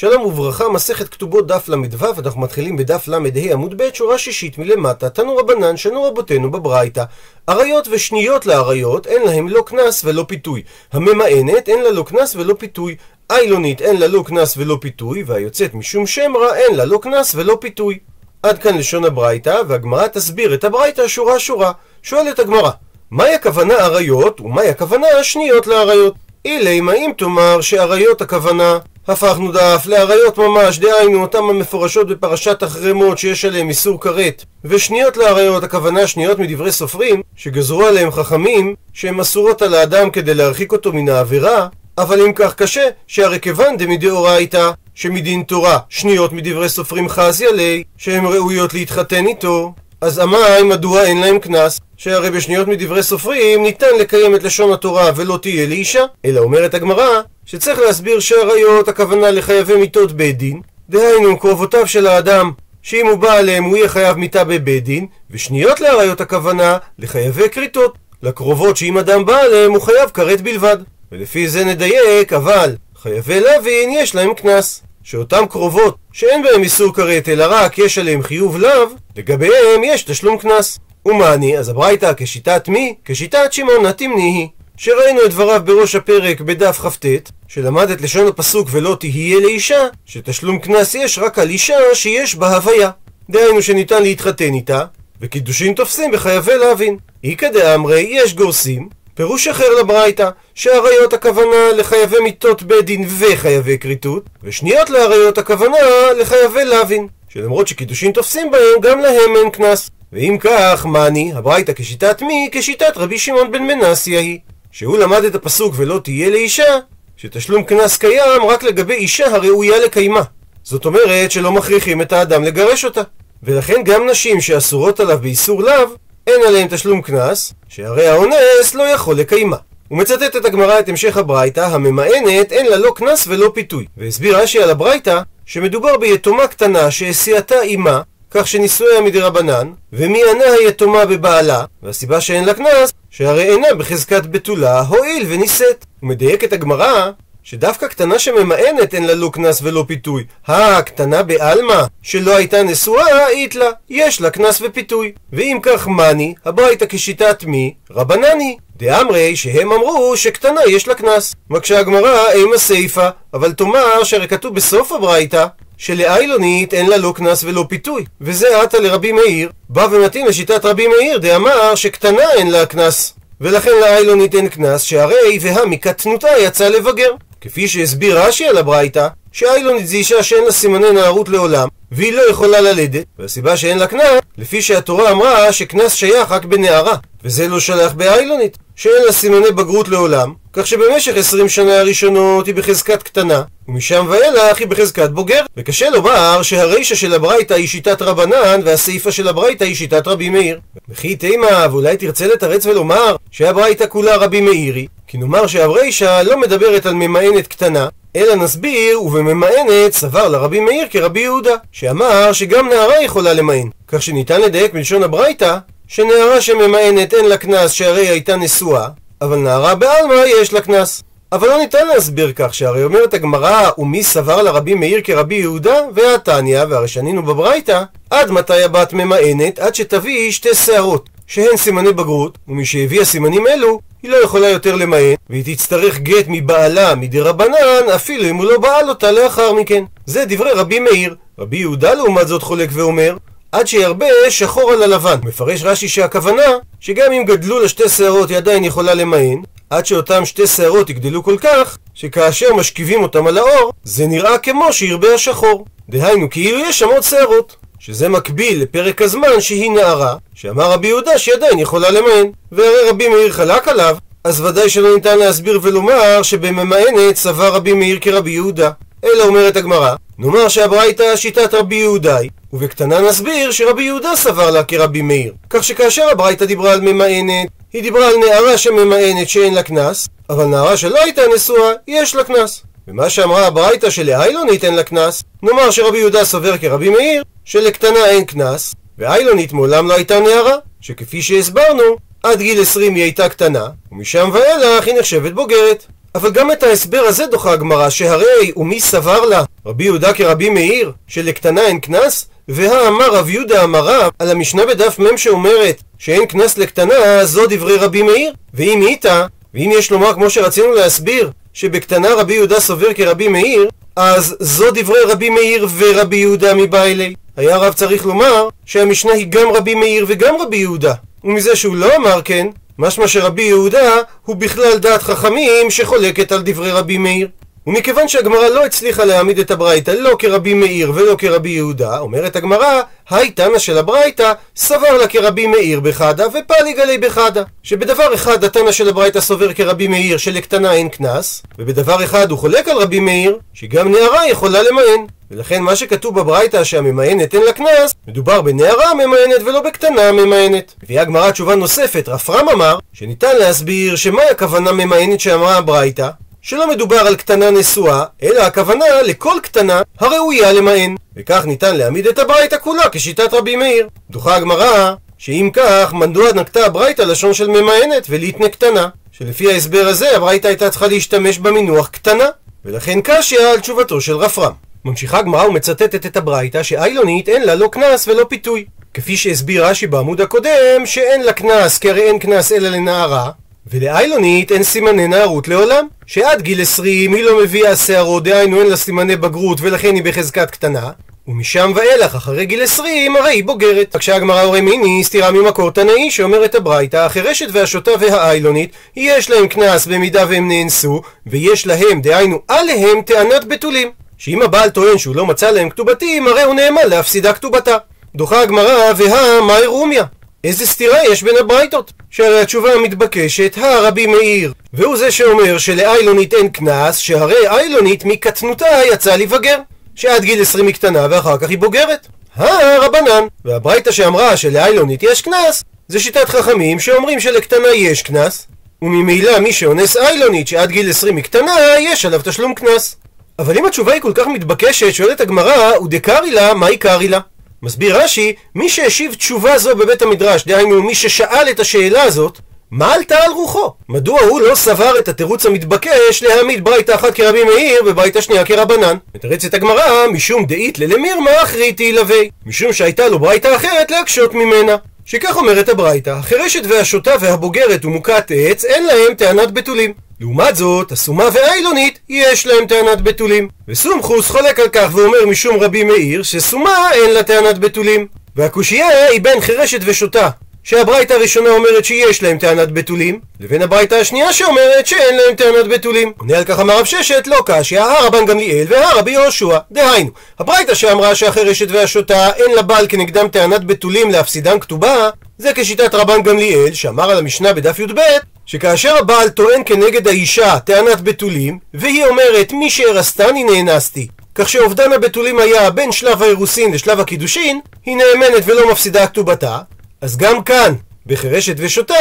שלום וברכה, מסכת כתובות דף ל"ו, אנחנו מתחילים בדף ל"ה עמוד ב', שורה שישית מלמטה, תנו רבנן, שנו רבותינו בברייתא. אריות ושניות לאריות, אין להם לא קנס ולא פיתוי. הממאנת, אין לה לא קנס ולא פיתוי. איילונית, אין לה לא קנס ולא פיתוי, והיוצאת משום שם רע, אין לה לא קנס ולא פיתוי. עד כאן לשון הברייתא, והגמרא תסביר את הברייתא שורה שורה. שואלת הגמרא, מהי הכוונה אריות, ומהי הכוונה שניות לאריות? אילי, מה אם תאמר שאריות הכוונה הפכנו דף לאריות ממש, דהיינו אותם המפורשות בפרשת החרמות שיש עליהם איסור כרת. ושניות לאריות, הכוונה שניות מדברי סופרים, שגזרו עליהם חכמים, שהן אסורות על האדם כדי להרחיק אותו מן העבירה, אבל אם כך קשה, שהרי כיוון דמדאורייתא, שמדין תורה, שניות מדברי סופרים חזי עלי, שהן ראויות להתחתן איתו. אז אמי, מדוע אין להם קנס? שהרי בשניות מדברי סופרים ניתן לקיים את לשון התורה ולא תהיה לאישה, אלא אומרת הגמרא שצריך להסביר שעריות הכוונה לחייבי מיתות בית דין, דהיינו קרובותיו של האדם שאם הוא בא עליהם הוא יהיה חייב מיתה בבית דין, ושניות לעריות הכוונה לחייבי כריתות, לקרובות שאם אדם בא עליהם הוא חייב כרת בלבד. ולפי זה נדייק, אבל חייבי לוין יש להם קנס. שאותם קרובות שאין בהם איסור כרת אלא רק יש עליהם חיוב לאו, לגביהם יש תשלום קנס. ומעני, אז הברייתא כשיטת מי? כשיטת שמעון התמניהי. שראינו את דבריו בראש הפרק בדף כ"ט, שלמד את לשון הפסוק ולא תהיה לאישה, שתשלום קנס יש רק על אישה שיש בה הוויה. דהיינו שניתן להתחתן איתה, וקידושין תופסים בחייבי להבין. איכא דאמרי יש גורסים, פירוש אחר לברייתא, שעריות הכוונה לחייבי מיתות בית דין וחייבי כריתות, ושניות לעריות הכוונה לחייבי להבין, שלמרות שקידושין תופסים בהם, גם להם אין קנס. ואם כך, מאני, הברייתא כשיטת מי? כשיטת רבי שמעון בן מנסיה היא. שהוא למד את הפסוק ולא תהיה לאישה, שתשלום קנס קיים רק לגבי אישה הראויה לקיימה. זאת אומרת שלא מכריחים את האדם לגרש אותה. ולכן גם נשים שאסורות עליו באיסור לאו, אין עליהן תשלום קנס, שהרי האונס לא יכול לקיימה. הוא מצטט את הגמרא את המשך הברייתא, הממאנת אין לה לא קנס ולא פיתוי. והסביר רש"י על הברייתא, שמדובר ביתומה קטנה שהסיעתה אימה, כך שנישואיה מדרבנן, ומי ענה היתומה בבעלה, והסיבה שאין לה קנס, שהרי אינה בחזקת בתולה, הואיל ונישאת. הוא מדייק את הגמרא, שדווקא קטנה שממאנת אין לה לא קנס ולא פיתוי. הקטנה בעלמא, שלא הייתה נשואה, אית לה, יש לה קנס ופיתוי. ואם כך מאני, הברייתא כשיטת מי? רבנני. דאמרי שהם אמרו שקטנה יש לה קנס. מקשה הגמרא אימה סיפה, אבל תאמר שהרי כתוב בסוף הברייתא שלאיילונית אין לה לא קנס ולא פיתוי. וזה עתה לרבי מאיר, בא ומתאים לשיטת רבי מאיר, דאמר שקטנה אין לה קנס. ולכן לאיילונית אין קנס, שהרי והא מקטנותה יצא לבגר. כפי שהסביר רש"י על הברייתא, שאיילונית זה אישה שאין לה סימני נערות לעולם, והיא לא יכולה ללדת, והסיבה שאין לה קנס, לפי שהתורה אמרה שקנס שייך רק בנערה, וזה לא שלח באיילונית, שאין לה סימני בגרות לעולם, כך שבמשך עשרים שנה הראשונות היא בחזקת קטנה, ומשם ואילך היא בחזקת בוגר. וקשה לומר שהרישא של הברייתא היא שיטת רבנן, והסיפא של הברייתא היא שיטת רבי מאיר. וכי תימא, ואולי תרצה לתרץ ולומר שהברייתא כולה רבי מאירי, כי נאמר שהרישא לא מדברת על ממאנת קטנה, אלא נסביר, ובממאנת סבר לרבי מאיר כרבי יהודה, שאמר שגם נערה יכולה למאן. כך שניתן לדייק בלשון הברייתא, שנערה שממאנת אין לה קנס שהרי הייתה נשואה, אבל נערה בעלמא יש לה קנס. אבל לא ניתן להסביר כך, שהרי אומרת הגמרא, ומי סבר לרבי מאיר כרבי יהודה, והתניא, והרי שנינו בברייתא, עד מתי הבת ממאנת? עד שתביא שתי שערות, שהן סימני בגרות, ומשהביאה סימנים אלו, היא לא יכולה יותר למען, והיא תצטרך גט מבעלה מדרבנן, אפילו אם הוא לא בעל אותה לאחר מכן. זה דברי רבי מאיר. רבי יהודה לעומת זאת חולק ואומר, עד שירבה שחור על הלבן. מפרש רש"י שהכוונה, שגם אם גדלו לה שתי שערות היא עדיין יכולה למען, עד שאותם שתי שערות יגדלו כל כך, שכאשר משכיבים אותם על האור, זה נראה כמו שירבה השחור. דהיינו, כאילו יש שם עוד שערות. שזה מקביל לפרק הזמן שהיא נערה, שאמר רבי יהודה שהיא עדיין יכולה למען. והרי רבי מאיר חלק עליו, אז ודאי שלא ניתן להסביר ולומר שבממאנת סבר רבי מאיר כרבי יהודה. אלא אומרת הגמרא, נאמר שהברייתא שיטת רבי יהודה היא, ובקטנה נסביר שרבי יהודה סבר לה כרבי מאיר. כך שכאשר הברייתא דיברה על ממאנת, היא דיברה על נערה שממאנת שאין לה קנס, אבל נערה שלא הייתה נשואה, יש לה קנס. ומה שאמרה הברייתא שלאיילונית אין לה קנס, נאמר שרבי יהודה סובר כרבי מאיר, שלקטנה אין קנס, ואיילונית מעולם לא הייתה נערה, שכפי שהסברנו, עד גיל 20 היא הייתה קטנה, ומשם ואילך היא נחשבת בוגרת. אבל גם את ההסבר הזה דוחה הגמרא, שהרי ומי סבר לה? רבי יהודה כרבי מאיר, שלקטנה אין קנס? והאמר רב יהודה אמר רב על המשנה בדף מ' שאומרת שאין קנס לקטנה, זו דברי רבי מאיר. ואם איתה, ואם יש לומר כמו שרצינו להסביר, שבקטנה רבי יהודה סובר כרבי מאיר, אז זו דברי רבי מאיר ורבי יהודה מבעילי. היה רב צריך לומר שהמשנה היא גם רבי מאיר וגם רבי יהודה. ומזה שהוא לא אמר כן, משמע שרבי יהודה הוא בכלל דעת חכמים שחולקת על דברי רבי מאיר. ומכיוון שהגמרא לא הצליחה להעמיד את הברייתא לא כרבי מאיר ולא כרבי יהודה, אומרת הגמרא, היי תנא של הברייתא סבר לה כרבי מאיר בחדה ופליגה לי בחדה. שבדבר אחד התנא של הברייתא סובר כרבי מאיר שלקטנה אין קנס, ובדבר אחד הוא חולק על רבי מאיר שגם נערה יכולה למען. ולכן מה שכתוב בברייתא שהממאנת אין לה קנס, מדובר בנערה ממאנת ולא בקטנה ממאנת. מביאה הגמרא תשובה נוספת, רפרם אמר שניתן להסביר שמהי הכוונה ממאנת שאמרה הברייתא? שלא מדובר על קטנה נשואה, אלא הכוונה לכל קטנה הראויה למען. וכך ניתן להעמיד את הברייתא כולה כשיטת רבי מאיר. דוחה הגמרא שאם כך, מדוע נקטה הברייתא לשון של ממאנת וליתנה קטנה? שלפי ההסבר הזה הברייתא הייתה צריכה להשתמש במינוח קטנה. ולכן קשיא על תשובתו של רפרם. ממשיכה הגמרא ומצטטת את הברייתא שאיילונית אין לה לא קנס ולא פיתוי. כפי שהסביר רש"י בעמוד הקודם, שאין לה קנס כי הרי אין קנס אלא לנערה, ולאיילונית אין סימני נערות לעולם, שעד גיל 20 היא לא מביאה שערות, דהיינו אין לה סימני בגרות ולכן היא בחזקת קטנה, ומשם ואילך, אחרי גיל 20, הרי היא בוגרת. רק שהגמרא הורי מיני סתירה ממקור תנאי שאומרת הברייתא, החירשת והשוטה והאיילונית, יש להם קנס במידה והם נאנסו, ויש להם, דהיינו עליהם, טענת בתולים. שאם הבעל טוען שהוא לא מצא להם כתובתים, הרי הוא נאמן להפסידה כתובתה. דוחה הגמרא, והא מאי רומיה. איזה סתירה יש בין הברייתות? שהרי התשובה המתבקשת, הרבי מאיר, והוא זה שאומר שלאיילונית אין קנס, שהרי איילונית מקטנותה יצאה לבגר, שעד גיל 20 היא קטנה ואחר כך היא בוגרת. הרבנן, והברייתא שאמרה שלאיילונית יש קנס, זה שיטת חכמים שאומרים שלקטנה יש קנס, וממילא מי שאונס איילונית שעד גיל 20 היא קטנה, יש עליו תשלום קנס. אבל אם התשובה היא כל כך מתבקשת, שואלת הגמרא, ודקרי לה, מה יקרי לה? מסביר רש"י, מי שהשיב תשובה זו בבית המדרש, דהיינו מי ששאל את השאלה הזאת, מה עלתה על רוחו? מדוע הוא לא סבר את התירוץ המתבקש להעמיד ברייתא אחת כרבי מאיר וברייתא שנייה כרבנן? מתרצת הגמרא, משום דאית ללמירמה אחריתי ילווה, משום שהייתה לו ברייתא אחרת להקשות ממנה. שכך אומרת הברייתא, החירשת והשוטה והבוגרת ומוכת עץ אין להם טענת בתולים. לעומת זאת, הסומה והאילונית יש להם טענת בתולים. וסומכוס חולק על כך ואומר משום רבי מאיר שסומה אין לה טענת בתולים. והקושייה היא בין חירשת ושוטה. שהברייתא הראשונה אומרת שיש להם טענת בתולים, לבין הברייתא השנייה שאומרת שאין להם טענת בתולים. עונה על כך אמר רב ששת, לא קשיא, הרבן גמליאל והרבי יהושע. דהיינו, הברייתא שאמרה שהחירשת והשוטה אין לבעל כנגדם טענת בתולים להפסידם כתובה, זה כשיטת רבן גמליאל, שאמר על המשנה בדף י"ב, שכאשר הבעל טוען כנגד האישה טענת בתולים, והיא אומרת מי שהרסתני נאנסתי, כך שאובדן הבתולים היה בין שלב האירוסין לשלב הקידושין, היא נאמנת ולא מפסידה כתובתה, אז גם כאן, בחירשת ושוטה,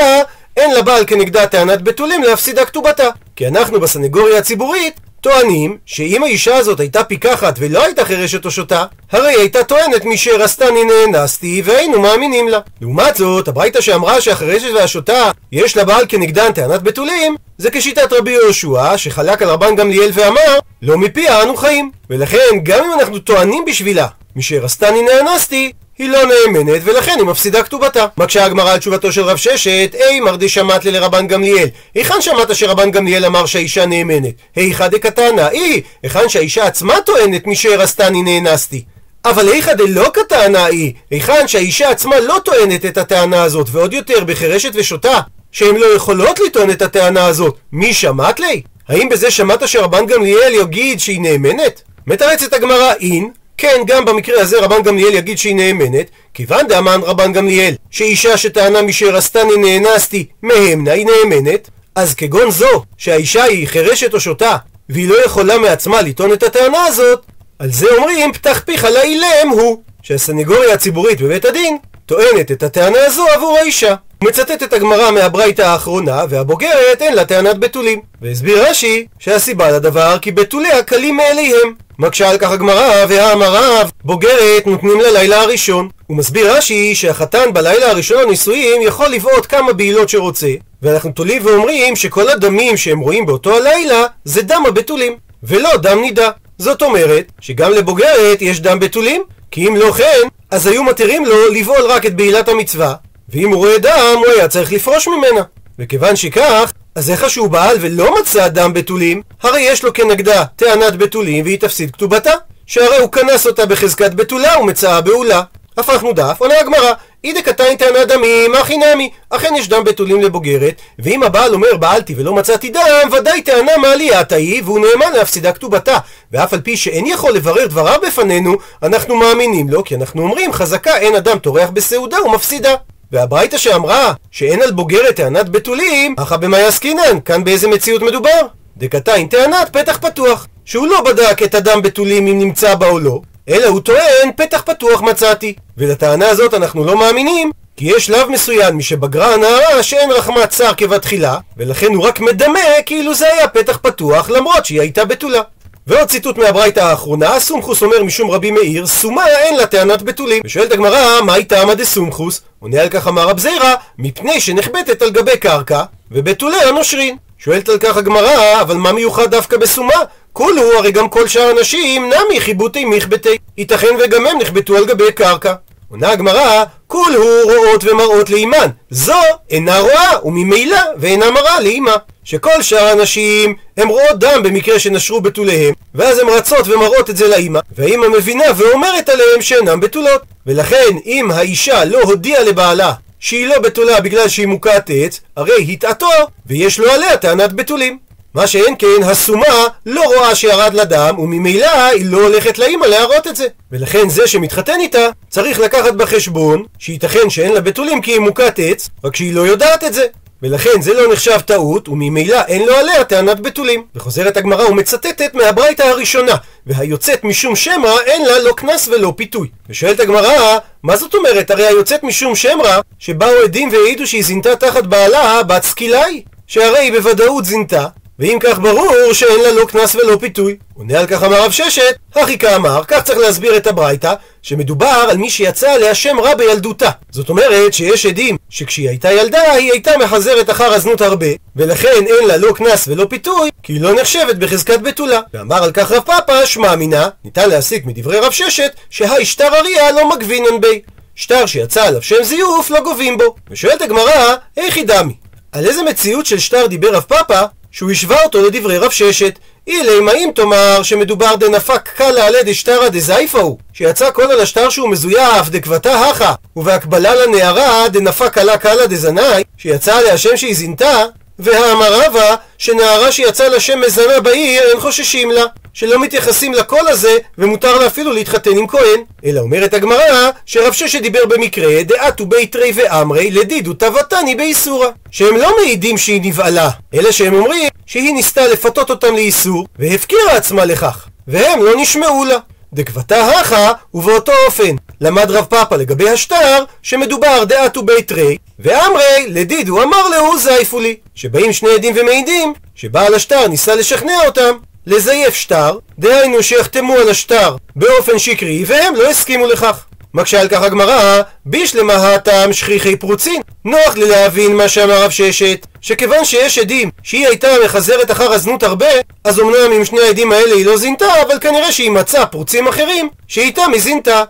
אין לבעל כנגדה טענת בתולים להפסידה כתובתה. כי אנחנו בסנגוריה הציבורית טוענים שאם האישה הזאת הייתה פיקחת ולא הייתה חירשת או שוטה, הרי היא הייתה טוענת משרסתני נאנסתי והיינו מאמינים לה. לעומת זאת, הברייתא שאמרה שהחירשת והשוטה יש לבעל כנגדן טענת בתולים, זה כשיטת רבי יהושע שחלק על רבן גמליאל ואמר לא מפיה אנו חיים. ולכן גם אם אנחנו טוענים בשבילה משרסתני נאנסתי, היא לא נאמנת, ולכן היא מפסידה כתובתה. מקשה הגמרא על תשובתו של רב ששת, אימר דשמט לרבן גמליאל. היכן שמעת שרבן גמליאל אמר שהאישה נאמנת? היכא דקתנא, אי, היכן שהאישה עצמה טוענת משהרסתני נאנסתי. אבל היכא דלא קטענה היא, היכן שהאישה עצמה לא טוענת את הטענה הזאת, ועוד יותר בחירשת ושוטה, שהן לא יכולות לטעון את הטענה הזאת, מי שמעת לי? האם בזה שמעת שרבן גמליאל יגיד שהיא נאמנת? מתרצת הגמרא אין, כן, גם במקרה הזה רבן גמליאל יגיד שהיא נאמנת, כיוון דאמן רבן גמליאל, שאישה שטענה משרסתני נאנסתי, מהמנה היא נאמנת, אז כגון זו, שהאישה היא חירשת או שוטה, והיא לא יכולה מעצמה לטעון את הטענה הזאת, על זה אומרים פתח פיך לאילם הוא, שהסנגוריה הציבורית בבית הדין טוענת את הטענה הזו עבור האישה. הוא מצטט את הגמרא מהברייתא האחרונה, והבוגרת אין לה טענת בתולים. והסביר רש"י שהסיבה לדבר כי בתוליה קלים מאליהם. מקשה על כך הגמרא, והאמר רב, בוגרת נותנים ללילה הראשון. הוא מסביר רש"י שהחתן בלילה הראשון לנישואים יכול לבעוט כמה בעילות שרוצה, ואנחנו תולים ואומרים שכל הדמים שהם רואים באותו הלילה זה דם הבתולים, ולא דם נידה. זאת אומרת שגם לבוגרת יש דם בתולים, כי אם לא כן, אז היו מתירים לו לבעול רק את בעילת המצווה, ואם הוא רואה דם, הוא היה צריך לפרוש ממנה. וכיוון שכך, אז איך שהוא בעל ולא מצא דם בתולים, הרי יש לו כנגדה טענת בתולים והיא תפסיד כתובתה. שהרי הוא כנס אותה בחזקת בתולה ומצאה בעולה. הפכנו דף, עונה הגמרא, אידי קטן טענה דמים, אחי נמי. אכן יש דם בתולים לבוגרת, ואם הבעל אומר בעלתי ולא מצאתי דם, ודאי טענה מעלייתה היא, והוא נאמן להפסידה כתובתה. ואף על פי שאין יכול לברר דבריו בפנינו, אנחנו מאמינים לו, כי אנחנו אומרים חזקה אין אדם טורח בסעודה ומפסידה. והברייתא שאמרה שאין על בוגרת טענת בתולים, אחא במאי עסקינן, כאן באיזה מציאות מדובר? דקתיים טענת פתח פתוח, שהוא לא בדק את הדם בתולים אם נמצא בה או לא, אלא הוא טוען פתח פתוח מצאתי. ולטענה הזאת אנחנו לא מאמינים, כי יש שלב מסוים משבגרה הנערה שאין רחמת צר כבתחילה, ולכן הוא רק מדמה כאילו זה היה פתח פתוח למרות שהיא הייתה בתולה. ועוד ציטוט מהברייתא האחרונה, סומכוס אומר משום רבי מאיר, סומה אין לה טענת בתולים. ושואלת הגמרא, מהי טעמא דסומכוס? עונה על כך אמר רב זירא, מפני שנחבטת על גבי קרקע, ובתוליה נושרין. שואלת על כך הגמרא, אבל מה מיוחד דווקא בסומה? כולו, הרי גם כל שאר הנשים, נמי חיבותי מכבתי. ייתכן וגם הם נחבטו על גבי קרקע. עונה הגמרא, כולו רואות ומראות לאימן. זו אינה רואה, וממילא ואינה מראה לאימה. שכל שאר הנשים הן רואות דם במקרה שנשרו בתוליהם, ואז הן רצות ומראות את זה לאימא, והאימא מבינה ואומרת עליהם שאינם בתולות. ולכן, אם האישה לא הודיעה לבעלה שהיא לא בתולה בגלל שהיא מוכת עץ, הרי הטעתו, ויש לו עליה טענת בתולים. מה שאין כן, הסומה לא רואה שירד לה דם, וממילא היא לא הולכת לאימא להראות את זה. ולכן זה שמתחתן איתה, צריך לקחת בחשבון שייתכן שאין לה בתולים כי היא מוכת עץ, רק שהיא לא יודעת את זה. ולכן זה לא נחשב טעות, וממילא אין לו עליה טענת בתולים. וחוזרת הגמרא ומצטטת מהברייתא הראשונה, והיוצאת משום שמא אין לה לא קנס ולא פיתוי. ושואלת הגמרא, מה זאת אומרת? הרי היוצאת משום שמרא, שבאו עדים והעידו שהיא זינתה תחת בעלה, בת סקילה היא. שהרי היא בוודאות זינתה, ואם כך ברור שאין לא קנס ולא פיתוי. עונה על כך אמר רב ששת, הכי כאמר, כך צריך להסביר את הברייתא, שמדובר על מי שיצא עליה שם רע בילדותה. זאת אומרת שיש עדים שכשהיא הייתה ילדה היא הייתה מחזרת אחר הזנות הרבה, ולכן אין לה לא קנס ולא פיתוי, כי היא לא נחשבת בחזקת בתולה. ואמר על כך רב פאפא, שמע מינה, ניתן להסיק מדברי רב ששת, שהי שטר אריה לא מגבינן בי. שטר שיצא עליו שם זיוף לא גובים בו. ושואלת הגמרא, היכי דמי? על איזה מציאות של שטר דיבר רב פאפא שהוא השווה אותו לדברי רב ששת. אילי אם תאמר שמדובר דנפק קלה עלי דשטרא דזייפה הוא, שיצא כל על השטר שהוא מזויף דקבתה הכה, ובהקבלה לנערה דנפק קלה קלה דזנאי, שיצא עליה שם שהיא זינתה, והאמר רבא שנערה שיצא לה שם מזנה בעיר אין חוששים לה, שלא מתייחסים לקול הזה ומותר לה אפילו להתחתן עם כהן. אלא אומרת הגמרא שרב ששת דיבר במקרה דעתו ביתרי ואמרי לדידו תבתני באיסורה. שהם לא מעידים שהיא נבעלה, אלא שהם אומרים שהיא ניסתה לפתות אותם לאיסור והפקירה עצמה לכך, והם לא נשמעו לה. דקבתה הכה, ובאותו אופן למד רב פאפא לגבי השטר, שמדובר דעתו בית רי, ואמרי לדידו אמר להו זייפו לי, שבאים שני עדים ומעידים, שבעל השטר ניסה לשכנע אותם לזייף שטר, דהיינו שיחתמו על השטר באופן שקרי, והם לא הסכימו לכך. מקשה על כך הגמרא, בישלמה הטעם שכיחי פרוצין. נוח לי להבין מה שאמר רב ששת, שכיוון שיש עדים שהיא הייתה מחזרת אחר הזנות הרבה, אז אמנם עם שני העדים האלה היא לא זינתה, אבל כנראה שהיא מצאה פרוצים אחרים שאיתם היא זינתה.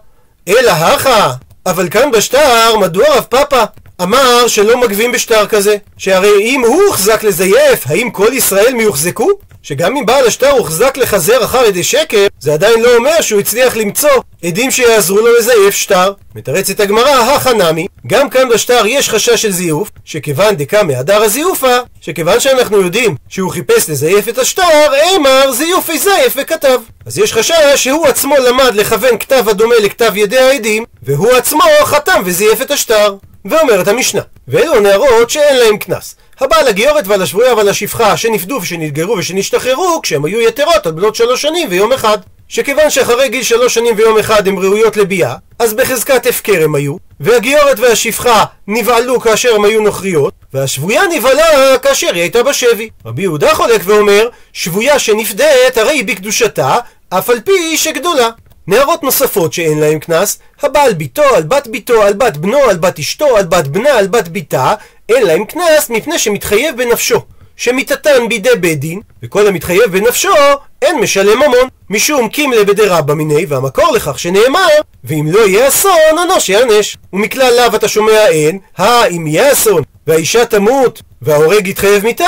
אלא הכה, אבל כאן בשטר, מדוע רב פאפא אמר שלא מגבים בשטר כזה? שהרי אם הוא הוחזק לזייף, האם כל ישראל מיוחזקו? שגם אם בעל השטר הוחזק לחזר אחר ידי שקר, זה עדיין לא אומר שהוא הצליח למצוא עדים שיעזרו לו לזייף שטר. מתרצת הגמרא, הכנמי, גם כאן בשטר יש חשש של זיוף, שכיוון דקה מהדר הזיופה, שכיוון שאנחנו יודעים שהוא חיפש לזייף את השטר, אימר זיוף יזייף וכתב. אז יש חשש שהוא עצמו למד לכוון כתב הדומה לכתב ידי העדים, והוא עצמו חתם וזייף את השטר. ואומרת המשנה, ואלו נערות שאין להם קנס. הבעל הגיורת ועל השבויה ועל השפחה שנפדו ושנתגרו ושנשתחררו כשהם היו יתרות על בנות שלוש שנים ויום אחד. שכיוון שאחרי גיל שלוש שנים ויום אחד הן ראויות לביאה, אז בחזקת הפקר הם היו, והגיורת והשפחה נבעלו כאשר הם היו נוכריות, והשבויה נבעלה כאשר היא הייתה בשבי. רבי יהודה חולק ואומר, שבויה שנפדית הרי היא בקדושתה, אף על פי שגדולה. נערות נוספות שאין להם קנס, הבעל ביתו, על בת ביתו, על בת בנו, על בת אשתו, על בת בנה, על בת ביתה, אין להם קנס מפני שמתחייב בנפשו. שמיתתן בידי בית דין, וכל המתחייב בנפשו, אין משלם ממון. משום קימלה בדרבא מיני, והמקור לכך שנאמר, ואם לא יהיה אסון, אנוש יענש. ומכלל לאו אתה שומע אין, אם יהיה אסון, והאישה תמות, וההורג יתחייב מיתה,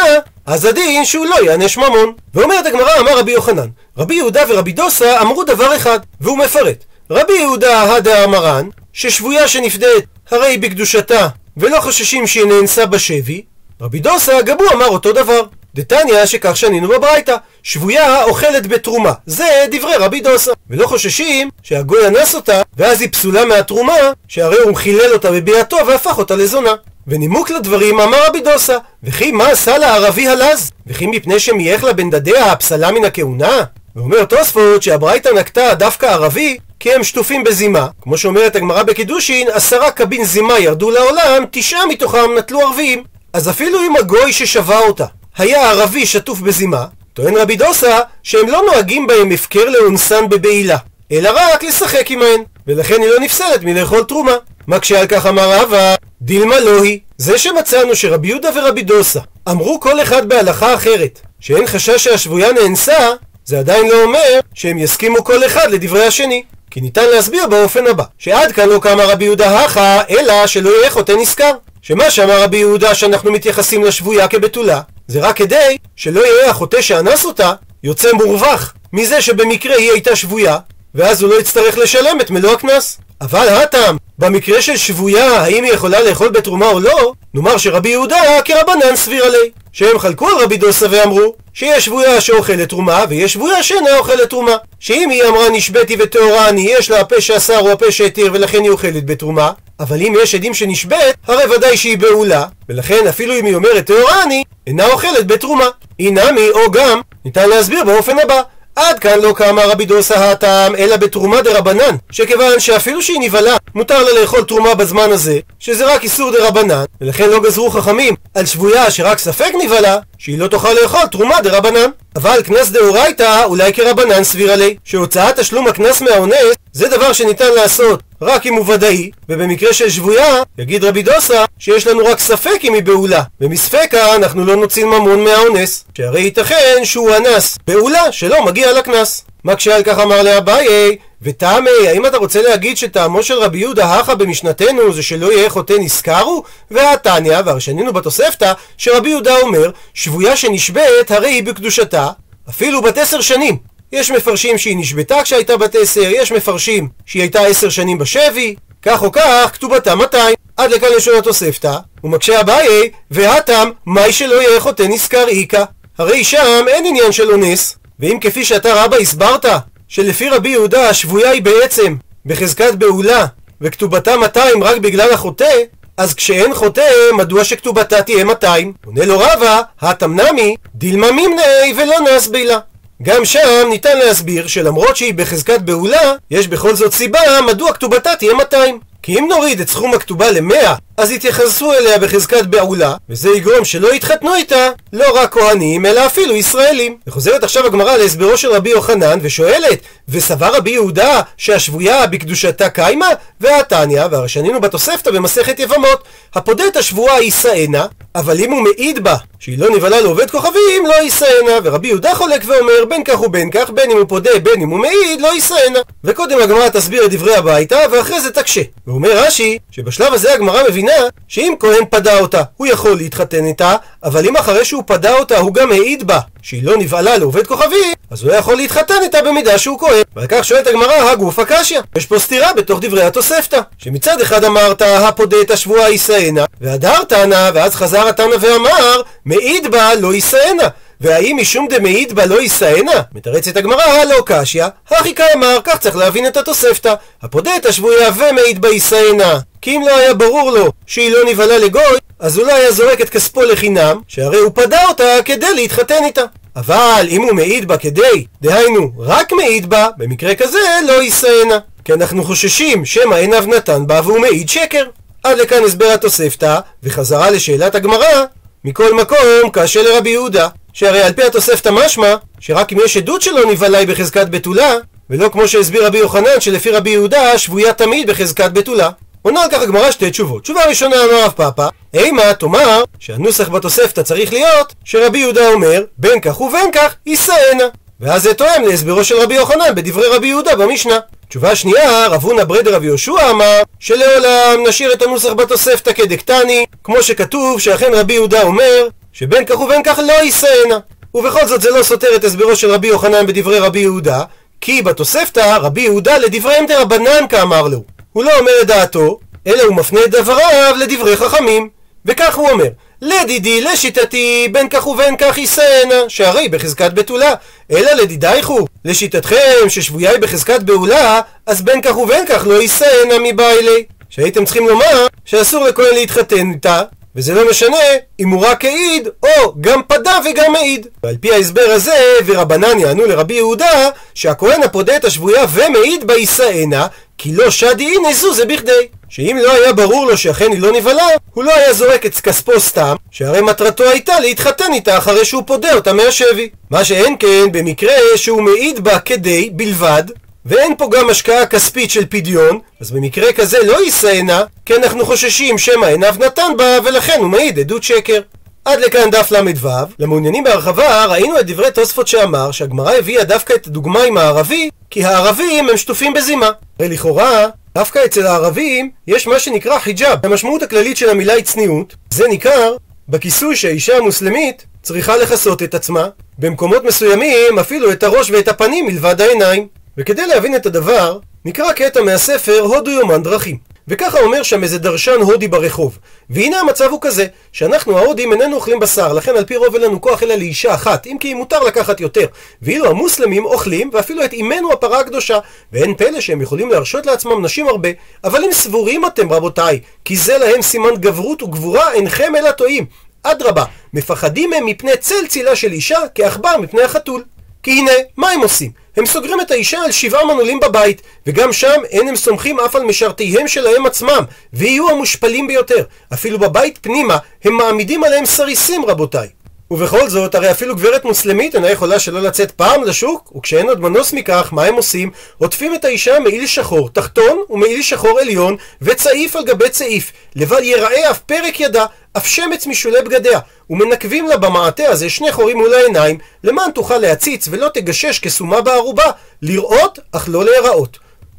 אז הדין שהוא לא יענש ממון. ואומרת הגמרא, אמר רבי יוחנן, רבי יהודה ורבי דוסה אמרו דבר אחד, והוא מפרט. רבי יהודה הדה אמרן, ששבויה שנפדית הרי בקדושתה, ולא חוששים שהיא נאנסה בשבי, רבי דוסה גם הוא אמר אותו דבר. דתניא שכך שנינו בברייתא, שבויה אוכלת בתרומה. זה דברי רבי דוסה. ולא חוששים שהגוי אנס אותה, ואז היא פסולה מהתרומה, שהרי הוא חילל אותה בביאתו והפך אותה לזונה. ונימוק לדברים אמר רבי דוסה, וכי מה עשה לה ערבי הלז? וכי מפני שמייך לה בן דדיה הפסלה מן הכהונה? ואומר תוספות שהברייתא נקטה דווקא ערבי כי הם שטופים בזימה. כמו שאומרת הגמרא בקידושין, עשרה קבין זימה ירדו לעולם, תשעה מתוכם נטלו ערבים. אז אפילו אם הגוי ששבה אותה היה ערבי שטוף בזימה, טוען רבי דוסה שהם לא נוהגים בהם הפקר לאונסן בבעילה, אלא רק לשחק עמהן, ולכן היא לא נפסלת מלאכול תרומה. מה כשעל כך אמר רבא, דילמה לא היא. זה שמצאנו שרבי יהודה ורבי דוסה אמרו כל אחד בהלכה אחרת, שאין חשש שהשבויה נאנסה, זה עדיין לא אומר שהם יסכימו כל אחד לדברי השני. כי ניתן להסביר באופן הבא, שעד כאן לא קמה רבי יהודה הכה, אלא שלא יהיה חוטא נשכר. שמה שאמר רבי יהודה שאנחנו מתייחסים לשבויה כבתולה, זה רק כדי שלא יהיה החוטא שאנס אותה יוצא מורווח מזה שבמקרה היא הייתה שבויה, ואז הוא לא יצטרך לשלם את מלוא הקנס. אבל הטעם, במקרה של שבויה, האם היא יכולה לאכול בתרומה או לא, נאמר שרבי יהודה כרבנן סביר עלי. שהם חלקו על רבי דוסה ואמרו שיש שבויה שאוכלת תרומה ויש שבויה שאינה אוכלת תרומה. שאם היא אמרה נשבתי וטהורה אני יש לה הפה שאסר או הפה שהתיר ולכן היא אוכלת בתרומה, אבל אם יש עדים שנשבית, הרי ודאי שהיא בעולה, ולכן אפילו אם היא אומרת טהורה אני, אינה אוכלת בתרומה. אינמי או גם, ניתן להסביר באופן הבא. עד כאן לא קמה רבי דוסה הטעם, אלא בתרומה דרבנן, שכיוון שאפילו שהיא נבהלה, מותר לה לאכול תרומה בזמן הזה, שזה רק איסור דרבנן, ולכן לא גזרו חכמים על שבויה שרק ספק נבהלה, שהיא לא תוכל לאכול תרומה דרבנן. אבל קנס דאורייתא אולי כרבנן סביר עלי, שהוצאת תשלום הקנס מהאונס זה דבר שניתן לעשות רק אם הוא ודאי, ובמקרה של שבויה, יגיד רבי דוסה שיש לנו רק ספק אם היא בעולה, ומספקה אנחנו לא נוציא ממון מהאונס, שהרי ייתכן שהוא אנס בעולה שלא מגיע לקנס. מה כשעל כך אמר לאביי, ותמי, האם אתה רוצה להגיד שטעמו של רבי יהודה הכה במשנתנו זה שלא יהיה חוטא נזכרו? והתניא, והרשנינו בתוספתא, שרבי יהודה אומר, שבויה שנשבית הרי היא בקדושתה, אפילו בת עשר שנים. יש מפרשים שהיא נשבתה כשהייתה בת עשר, יש מפרשים שהיא הייתה עשר שנים בשבי, כך או כך, כתובתה 200. עד לכאן לשון התוספתא, ומקשה אביי, והתם, מאי שלא יהיה חוטא נזכר איכא. הרי שם אין עניין של אונס, ואם כפי שאתה רבא הסברת, שלפי רבי יהודה השבויה היא בעצם בחזקת בעולה, וכתובתה 200 רק בגלל החוטא, אז כשאין חוטא, מדוע שכתובתה תהיה 200? עונה לו רבא, התמנמי, דילמה מימני ולא נס בילה. גם שם ניתן להסביר שלמרות שהיא בחזקת בעולה, יש בכל זאת סיבה מדוע כתובתה תהיה 200. כי אם נוריד את סכום הכתובה ל-100, אז יתייחסו אליה בחזקת בעולה, וזה יגרום שלא יתחתנו איתה לא רק כהנים, אלא אפילו ישראלים. וחוזרת עכשיו הגמרא להסברו של רבי יוחנן, ושואלת, וסבר רבי יהודה שהשבויה בקדושתה קיימה? והתניא, והרשנינו בתוספתא במסכת יבמות, הפודה את השבועה יישאנה, אבל אם הוא מעיד בה שהיא לא נבהלה לעובד כוכבים, לא יישאנה. ורבי יהודה חולק ואומר, בין כך ובין כך, בין אם הוא פודה, בין אם הוא מעיד, לא יישאנה. וקודם הגמרא תסביר את דברי הביתה, ואחרי זה תקשה. ואומר רש"י, שבשלב הזה הגמרא מבינה שאם כהן פדה אותה, הוא יכול להתחתן איתה, אבל אם אחרי שהוא פדה אותה הוא גם העיד בה שהיא לא נבהלה לעובד כוכבים, אז הוא יכול להתחתן איתה במידה שהוא כהן. ועל כך שואלת הגמרא, הגוף הקשיא. יש פה סתירה בתוך דברי התוספתא. שמצד אחד אמרת, הפודה את השבועה יישאנה, והדרת נא, ואז חזר התנא ואמר, מעיד בה לא יישאנה. והאם משום דמעיד בה לא יישאנה? מתרצת הגמרא, לא קשיא, הכי כאמר, כך צריך להבין את התוספתא. הפודה את השבויה ומעיד בה יישאנה. כי אם לא היה ברור לו שהיא לא נבהלה לגוי, אז הוא לא היה זורק את כספו לחינם, שהרי הוא פדה אותה כדי להתחתן איתה. אבל אם הוא מעיד בה כדי, דהיינו, רק מעיד בה, במקרה כזה לא יישאנה. כי אנחנו חוששים שמא עיניו נתן בה והוא מעיד שקר. עד לכאן הסבר התוספתא, וחזרה לשאלת הגמרא, מכל מקום קשה לרבי יהודה, שהרי על פי התוספתא משמע, שרק אם יש עדות שלא נבהלה היא בחזקת בתולה, ולא כמו שהסביר רבי יוחנן שלפי רבי יהודה שבויה תמיד בחזקת בתולה. עונה על כך הגמרא שתי תשובות. תשובה ראשונה אמר רב פאפא, אימה תאמר שהנוסח בתוספתא צריך להיות שרבי יהודה אומר בין כך ובין כך יישאנה. ואז זה תואם להסברו של רבי יוחנן בדברי רבי יהודה במשנה. תשובה שנייה, רב הונא ברדר רבי יהושע אמר שלעולם נשאיר את הנוסח בתוספתא כדקטני, כמו שכתוב שאכן רבי יהודה אומר שבין כך ובין כך לא יישאנה. ובכל זאת זה לא סותר את הסברו של רבי יוחנן בדברי רבי יהודה, כי בתוספתא רבי יהודה לדבריהם דרבנן כאמר לו. הוא לא אומר את דעתו, אלא הוא מפנה את דבריו לדברי חכמים. וכך הוא אומר, לדידי לשיטתי בין כך ובין כך יישאנה, שהרי בחזקת בתולה, אלא לדידייך הוא, לשיטתכם ששבויה היא בחזקת בעולה, אז בין כך ובין כך לא יישאנה מבעילי. שהייתם צריכים לומר שאסור לכהן להתחתן איתה, וזה לא משנה אם הוא רק העיד, או גם פדה וגם מעיד. ועל פי ההסבר הזה, ורבנן יענו לרבי יהודה, שהכהן הפודה את השבויה ומעיד בה יישאנה, כי לא שדי הנה זו זה בכדי. שאם לא היה ברור לו שאכן היא לא נבהלה, הוא לא היה זורק את כספו סתם, שהרי מטרתו הייתה להתחתן איתה אחרי שהוא פודה אותה מהשבי. מה שאין כן במקרה שהוא מעיד בה כדי בלבד, ואין פה גם השקעה כספית של פדיון, אז במקרה כזה לא יישאנה, כי אנחנו חוששים שמא עיניו נתן בה, ולכן הוא מעיד עדות שקר. עד לכאן דף ל"ו. למעוניינים בהרחבה, ראינו את דברי תוספות שאמר שהגמרא הביאה דווקא את הדוגמה עם הערבי, כי הערבים הם שטופים בזימה. הרי לכאורה, דווקא אצל הערבים יש מה שנקרא חיג'אב. המשמעות הכללית של המילה היא צניעות. זה ניכר בכיסוי שהאישה המוסלמית צריכה לכסות את עצמה, במקומות מסוימים אפילו את הראש ואת הפנים מלבד העיניים. וכדי להבין את הדבר, נקרא קטע מהספר הודו יומן דרכים. וככה אומר שם איזה דרשן הודי ברחוב. והנה המצב הוא כזה, שאנחנו ההודים איננו אוכלים בשר, לכן על פי רוב אין לנו כוח אלא לאישה אחת, אם כי מותר לקחת יותר. ואילו המוסלמים אוכלים, ואפילו את אימנו הפרה הקדושה. ואין פלא שהם יכולים להרשות לעצמם נשים הרבה. אבל אם סבורים אתם רבותיי, כי זה להם סימן גברות וגבורה, אינכם אלא טועים. אדרבה, מפחדים הם מפני צל צילה של אישה, כעכבר מפני החתול. כי הנה, מה הם עושים? הם סוגרים את האישה על שבעה מנעולים בבית, וגם שם אין הם סומכים אף על משרתיהם שלהם עצמם, ויהיו המושפלים ביותר. אפילו בבית פנימה הם מעמידים עליהם סריסים רבותיי. ובכל זאת, הרי אפילו גברת מוסלמית אינה יכולה שלא לצאת פעם לשוק, וכשאין עוד מנוס מכך, מה הם עושים? עוטפים את האישה מעיל שחור תחתון ומעיל שחור עליון, וצעיף על גבי צעיף, לבל יראה אף פרק ידה, אף שמץ משולי בגדיה, ומנקבים לה במעטה הזה שני חורים מול העיניים, למען תוכל להציץ ולא תגשש כסומה בערובה, לראות אך לא להיראות.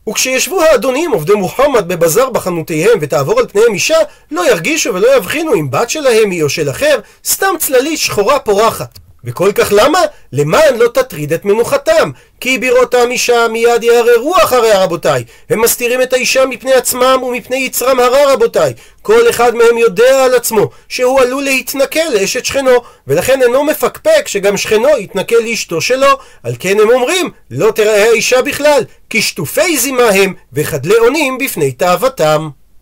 וכשישבו האדונים עובדי מוחמד בבזר בחנותיהם ותעבור על פניהם אישה, לא ירגישו ולא יבחינו אם בת שלהם היא או של אחר, סתם צללית שחורה פורחת. וכל כך למה? למען לא תטריד את מנוחתם. כי בראותם אישה מיד יערערו אחריה רבותיי. הם מסתירים את האישה מפני עצמם ומפני יצרם הרע רבותיי. כל אחד מהם יודע על עצמו שהוא עלול להתנכל לאשת שכנו, ולכן אינו מפקפק שגם שכנו יתנכל לאשתו שלו. על כן הם אומרים, לא תראה האישה בכלל, כי שטופי זימה הם, וחדלי אונים בפני תאוותם.